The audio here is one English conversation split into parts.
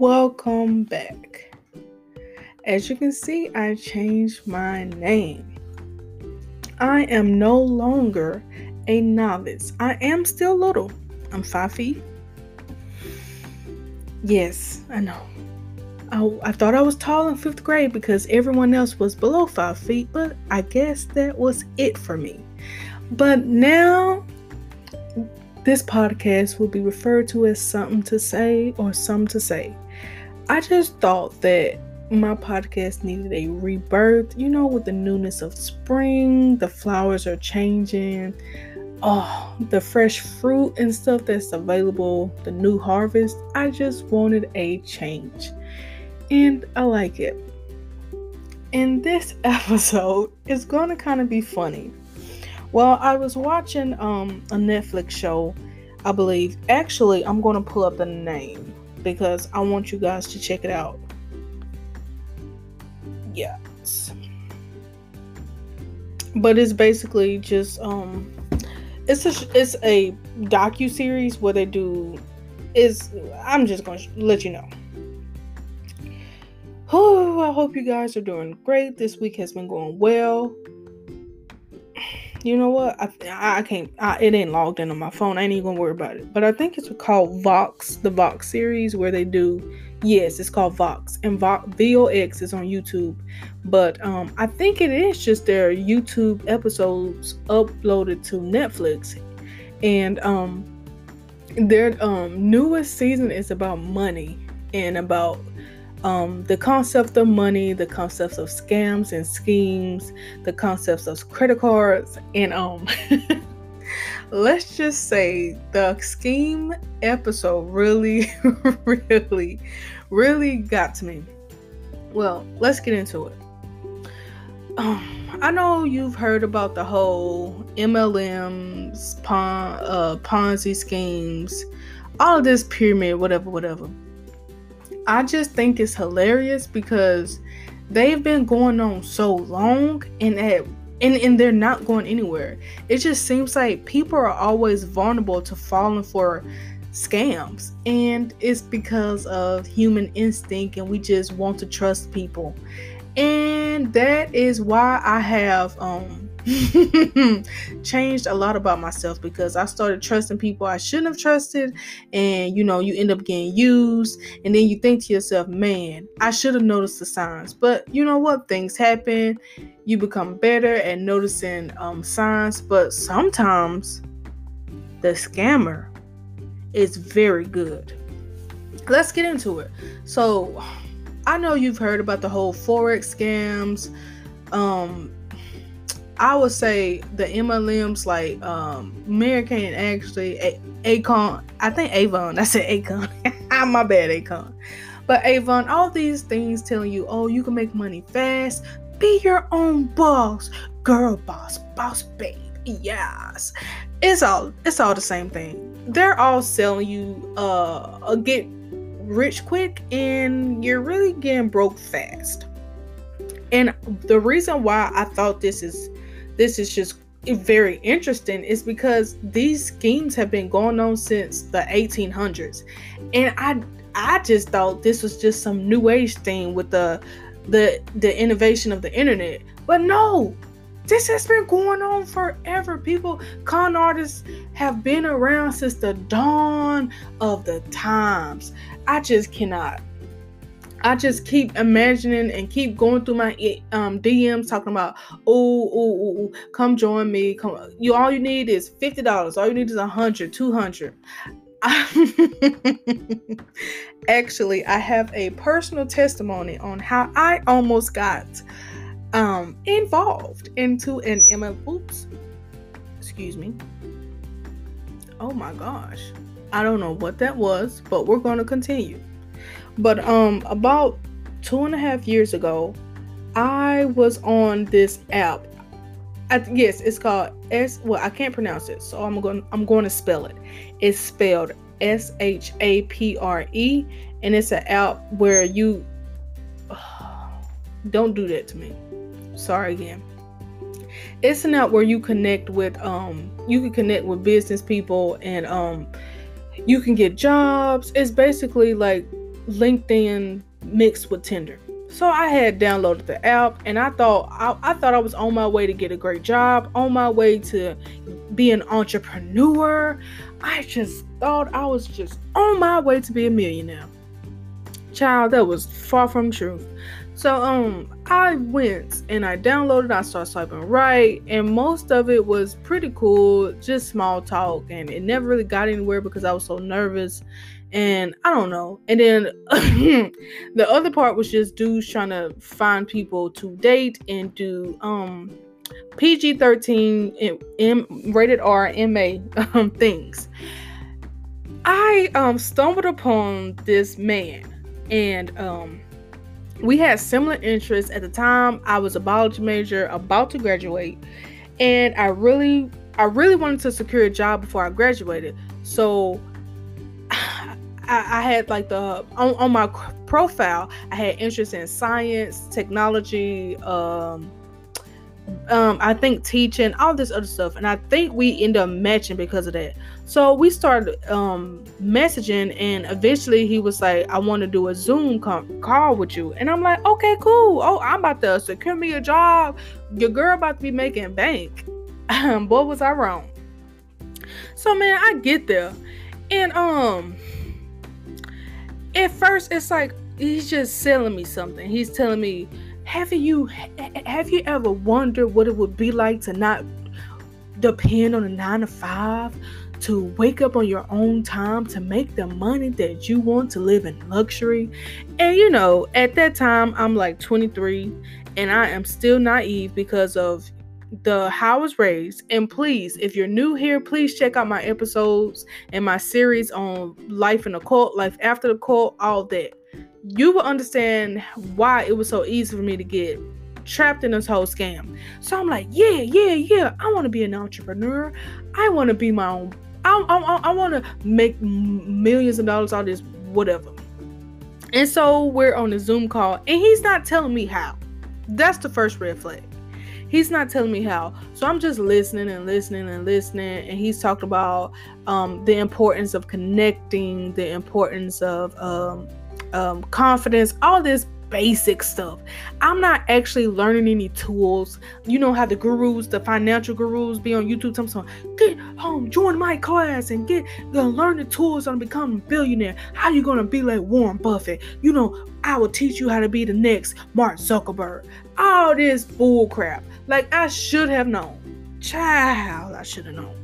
welcome back. As you can see, I changed my name. I am no longer a novice. I am still little. I'm five feet. Yes, I know. I, I thought I was tall in fifth grade because everyone else was below five feet, but I guess that was it for me. But now this podcast will be referred to as something to say or some to say. I just thought that my podcast needed a rebirth, you know, with the newness of spring, the flowers are changing, oh, the fresh fruit and stuff that's available, the new harvest. I just wanted a change. And I like it. And this episode is going to kind of be funny well, I was watching um a Netflix show, I believe. Actually, I'm going to pull up the name because I want you guys to check it out. Yes. But it's basically just um it's a it's a docu series where they do is I'm just going to let you know. Oh, I hope you guys are doing great. This week has been going well you know what? I I can't. I, it ain't logged in on my phone. I ain't even gonna worry about it. But I think it's called Vox, the Vox series, where they do. Yes, it's called Vox, and Vox, VOX is on YouTube. But um, I think it is just their YouTube episodes uploaded to Netflix, and um, their um newest season is about money and about um, the concept of money, the concepts of scams and schemes, the concepts of credit cards, and um, let's just say the scheme episode really, really, really got to me. Well, let's get into it. Um, I know you've heard about the whole MLMs, Pon- uh, Ponzi schemes, all of this pyramid, whatever, whatever. I just think it's hilarious because they've been going on so long and at and, and they're not going anywhere. It just seems like people are always vulnerable to falling for scams and it's because of human instinct and we just want to trust people. And that is why I have um changed a lot about myself because I started trusting people I shouldn't have trusted, and you know, you end up getting used, and then you think to yourself, man, I should have noticed the signs. But you know what? Things happen, you become better at noticing um, signs, but sometimes the scammer is very good. Let's get into it. So, I know you've heard about the whole forex scams. Um, I would say the MLMs like um American actually a- Acon. I think Avon. I said Acon. My bad, Acon. But Avon, all these things telling you, oh, you can make money fast. Be your own boss, girl boss, boss babe. Yes, it's all it's all the same thing. They're all selling you uh a get rich quick, and you're really getting broke fast. And the reason why I thought this is this is just very interesting is because these schemes have been going on since the 1800s and i i just thought this was just some new age thing with the the the innovation of the internet. But no this has been going on forever. People con artists have been around since the dawn of the times. I just cannot I just keep imagining and keep going through my um, DMs talking about, oh, oh, oh, come join me. Come, you all you need is fifty dollars. All you need is a hundred, two hundred. Actually, I have a personal testimony on how I almost got um, involved into an ML. Oops, excuse me. Oh my gosh, I don't know what that was, but we're going to continue. But um about two and a half years ago, I was on this app. I, yes, it's called S. Well, I can't pronounce it, so I'm going. I'm going to spell it. It's spelled S H A P R E, and it's an app where you don't do that to me. Sorry again. It's an app where you connect with um you can connect with business people and um you can get jobs. It's basically like LinkedIn mixed with Tinder. So I had downloaded the app and I thought I, I, thought I was on my way to get a great job, on my way to be an entrepreneur. I just thought I was just on my way to be a millionaire. Child, that was far from truth. So um I went and I downloaded, I started swiping right, and most of it was pretty cool, just small talk, and it never really got anywhere because I was so nervous and I don't know. And then the other part was just dudes trying to find people to date and do um PG 13 M rated R MA um, things. I um stumbled upon this man and um we had similar interests at the time. I was a biology major about to graduate and I really I really wanted to secure a job before I graduated. So I, I had like the on, on, my profile, I had interest in science, technology, um, um, I think teaching, all this other stuff, and I think we end up matching because of that. So we started um, messaging, and eventually he was like, "I want to do a Zoom com- call with you," and I'm like, "Okay, cool. Oh, I'm about to secure me a job. Your girl about to be making bank." Boy, was I wrong. So man, I get there, and um, at first it's like he's just selling me something. He's telling me, "Have you have you ever wondered what it would be like to not depend on a 9 to 5, to wake up on your own time to make the money that you want to live in luxury?" And you know, at that time I'm like 23 and I am still naive because of the how I was raised. And please, if you're new here, please check out my episodes and my series on life in the cult, life after the cult, all that. You will understand why it was so easy for me to get trapped in this whole scam. So I'm like, yeah, yeah, yeah. I want to be an entrepreneur. I want to be my own. I, I, I want to make millions of dollars out of this, whatever. And so we're on a Zoom call, and he's not telling me how. That's the first red flag. He's not telling me how. So I'm just listening and listening and listening. And he's talked about um, the importance of connecting, the importance of um, um, confidence, all this basic stuff. I'm not actually learning any tools. You know how the gurus, the financial gurus, be on YouTube. Some get home, join my class, and get the learn the tools on becoming a billionaire. How you gonna be like Warren Buffett? You know, I will teach you how to be the next Mark Zuckerberg. All this bull crap. Like I should have known. Child, I should have known.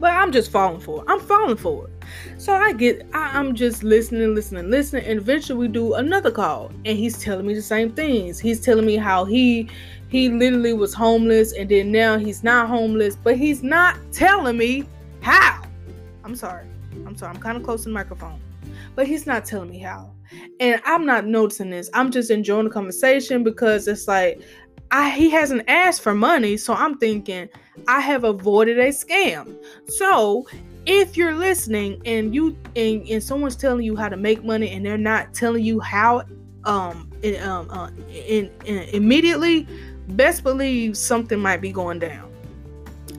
But I'm just falling for it. I'm falling for it. So I get, I, am just listening, listening, listening, and eventually we do another call, and he's telling me the same things. He's telling me how he, he literally was homeless, and then now he's not homeless, but he's not telling me how. I'm sorry. I'm sorry. I'm kind of close to the microphone, but he's not telling me how. And I'm not noticing this. I'm just enjoying the conversation because it's like I he hasn't asked for money, so I'm thinking I have avoided a scam. So if you're listening and you and, and someone's telling you how to make money and they're not telling you how um, in, um uh, in, in immediately, best believe something might be going down.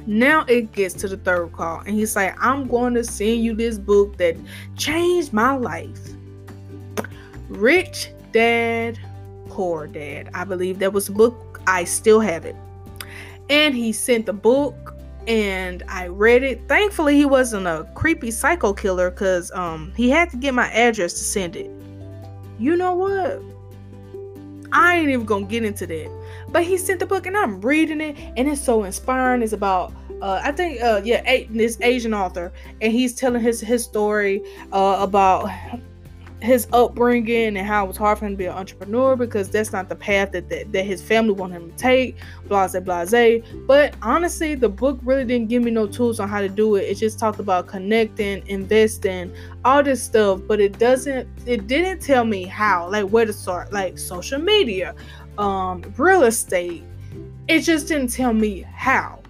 Now it gets to the third call, and he's like, I'm going to send you this book that changed my life. Rich Dad, Poor Dad. I believe that was a book I still have it. And he sent the book and I read it. Thankfully, he wasn't a creepy psycho killer because um he had to get my address to send it. You know what? I ain't even gonna get into that. But he sent the book and I'm reading it and it's so inspiring. It's about uh, I think uh, yeah, a- this Asian author and he's telling his his story uh, about his upbringing and how it was hard for him to be an entrepreneur because that's not the path that, that, that his family wanted him to take, blase, blase. But honestly, the book really didn't give me no tools on how to do it. It just talked about connecting, investing, all this stuff, but it doesn't, it didn't tell me how, like where to start, like social media, um, real estate. It just didn't tell me how.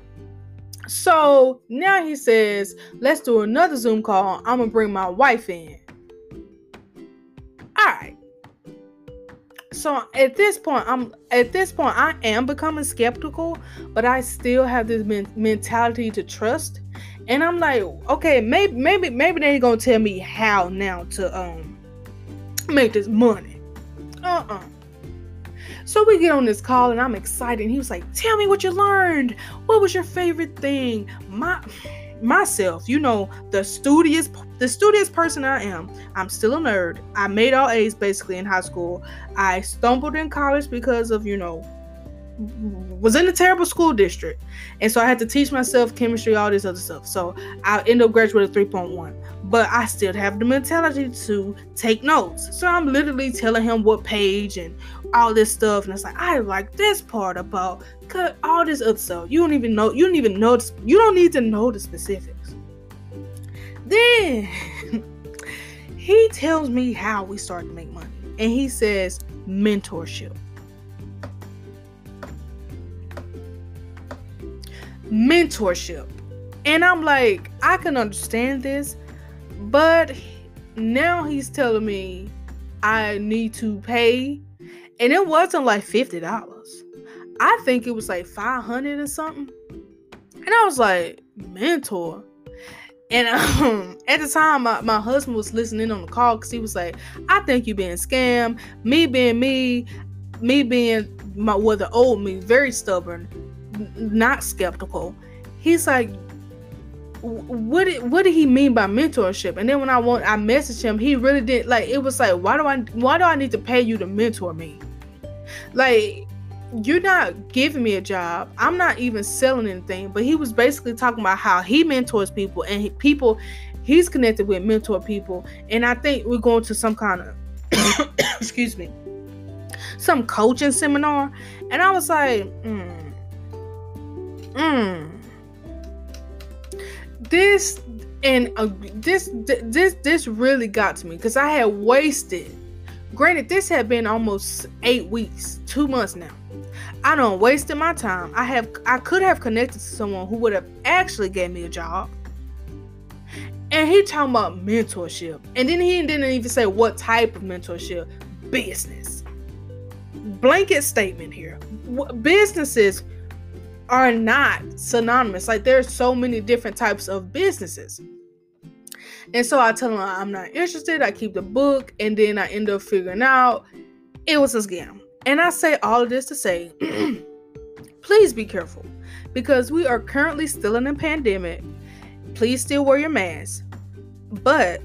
So now he says, let's do another Zoom call. I'm gonna bring my wife in. So at this point, I'm at this point I am becoming skeptical, but I still have this men- mentality to trust. And I'm like, okay, maybe maybe maybe they're gonna tell me how now to um make this money. Uh-uh. So we get on this call and I'm excited. And he was like, Tell me what you learned. What was your favorite thing? My myself, you know, the studious the studious person I am. I'm still a nerd. I made all A's basically in high school. I stumbled in college because of, you know, was in a terrible school district. And so I had to teach myself chemistry, all this other stuff. So I end up graduating 3.1. But I still have the mentality to take notes. So I'm literally telling him what page and all this stuff. And it's like, I like this part about cut all this other stuff. You don't even know, you don't even know, you don't need to know the specifics. Then he tells me how we start to make money. And he says mentorship. mentorship. And I'm like, I can understand this, but now he's telling me I need to pay. And it wasn't like $50. I think it was like 500 or something. And I was like, mentor. And um, at the time, my, my husband was listening on the call because he was like, I think you being scammed. Me being me, me being my well, the old me, very stubborn not skeptical. He's like, what did, what did he mean by mentorship? And then when I want I messaged him, he really did like it was like, why do I why do I need to pay you to mentor me? Like you're not giving me a job. I'm not even selling anything. But he was basically talking about how he mentors people and he, people he's connected with mentor people. And I think we're going to some kind of excuse me, some coaching seminar. And I was like, mm, Mm. This and uh, this this this really got to me because I had wasted. Granted, this had been almost eight weeks, two months now. I don't wasted my time. I have I could have connected to someone who would have actually gave me a job. And he talking about mentorship. And then he didn't even say what type of mentorship. Business. Blanket statement here. Businesses are not synonymous. Like there's so many different types of businesses. And so I tell them I'm not interested. I keep the book, and then I end up figuring out it was a scam. And I say all of this to say, please be careful because we are currently still in a pandemic. Please still wear your mask. But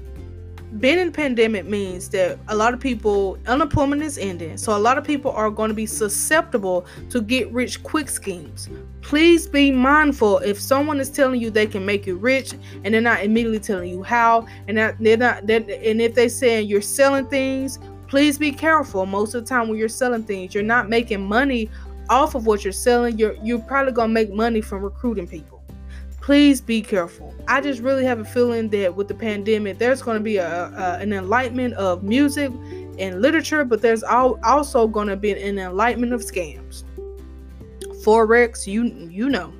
being in pandemic means that a lot of people unemployment is ending. So a lot of people are going to be susceptible to get rich quick schemes. Please be mindful if someone is telling you they can make you rich and they're not immediately telling you how and they're not they're, and if they're saying you're selling things please be careful. Most of the time when you're selling things you're not making money off of what you're selling. You're you're probably going to make money from recruiting people please be careful. I just really have a feeling that with the pandemic, there's going to be a, a, an enlightenment of music and literature, but there's al- also going to be an enlightenment of scams. Forex, you you know.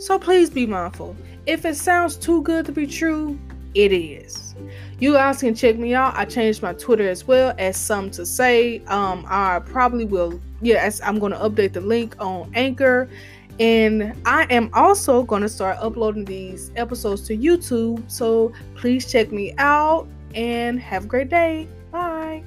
So please be mindful. If it sounds too good to be true, it is. You guys can check me out. I changed my Twitter as well as some to say. Um, I probably will. Yes, I'm going to update the link on Anchor and I am also going to start uploading these episodes to YouTube. So please check me out and have a great day. Bye.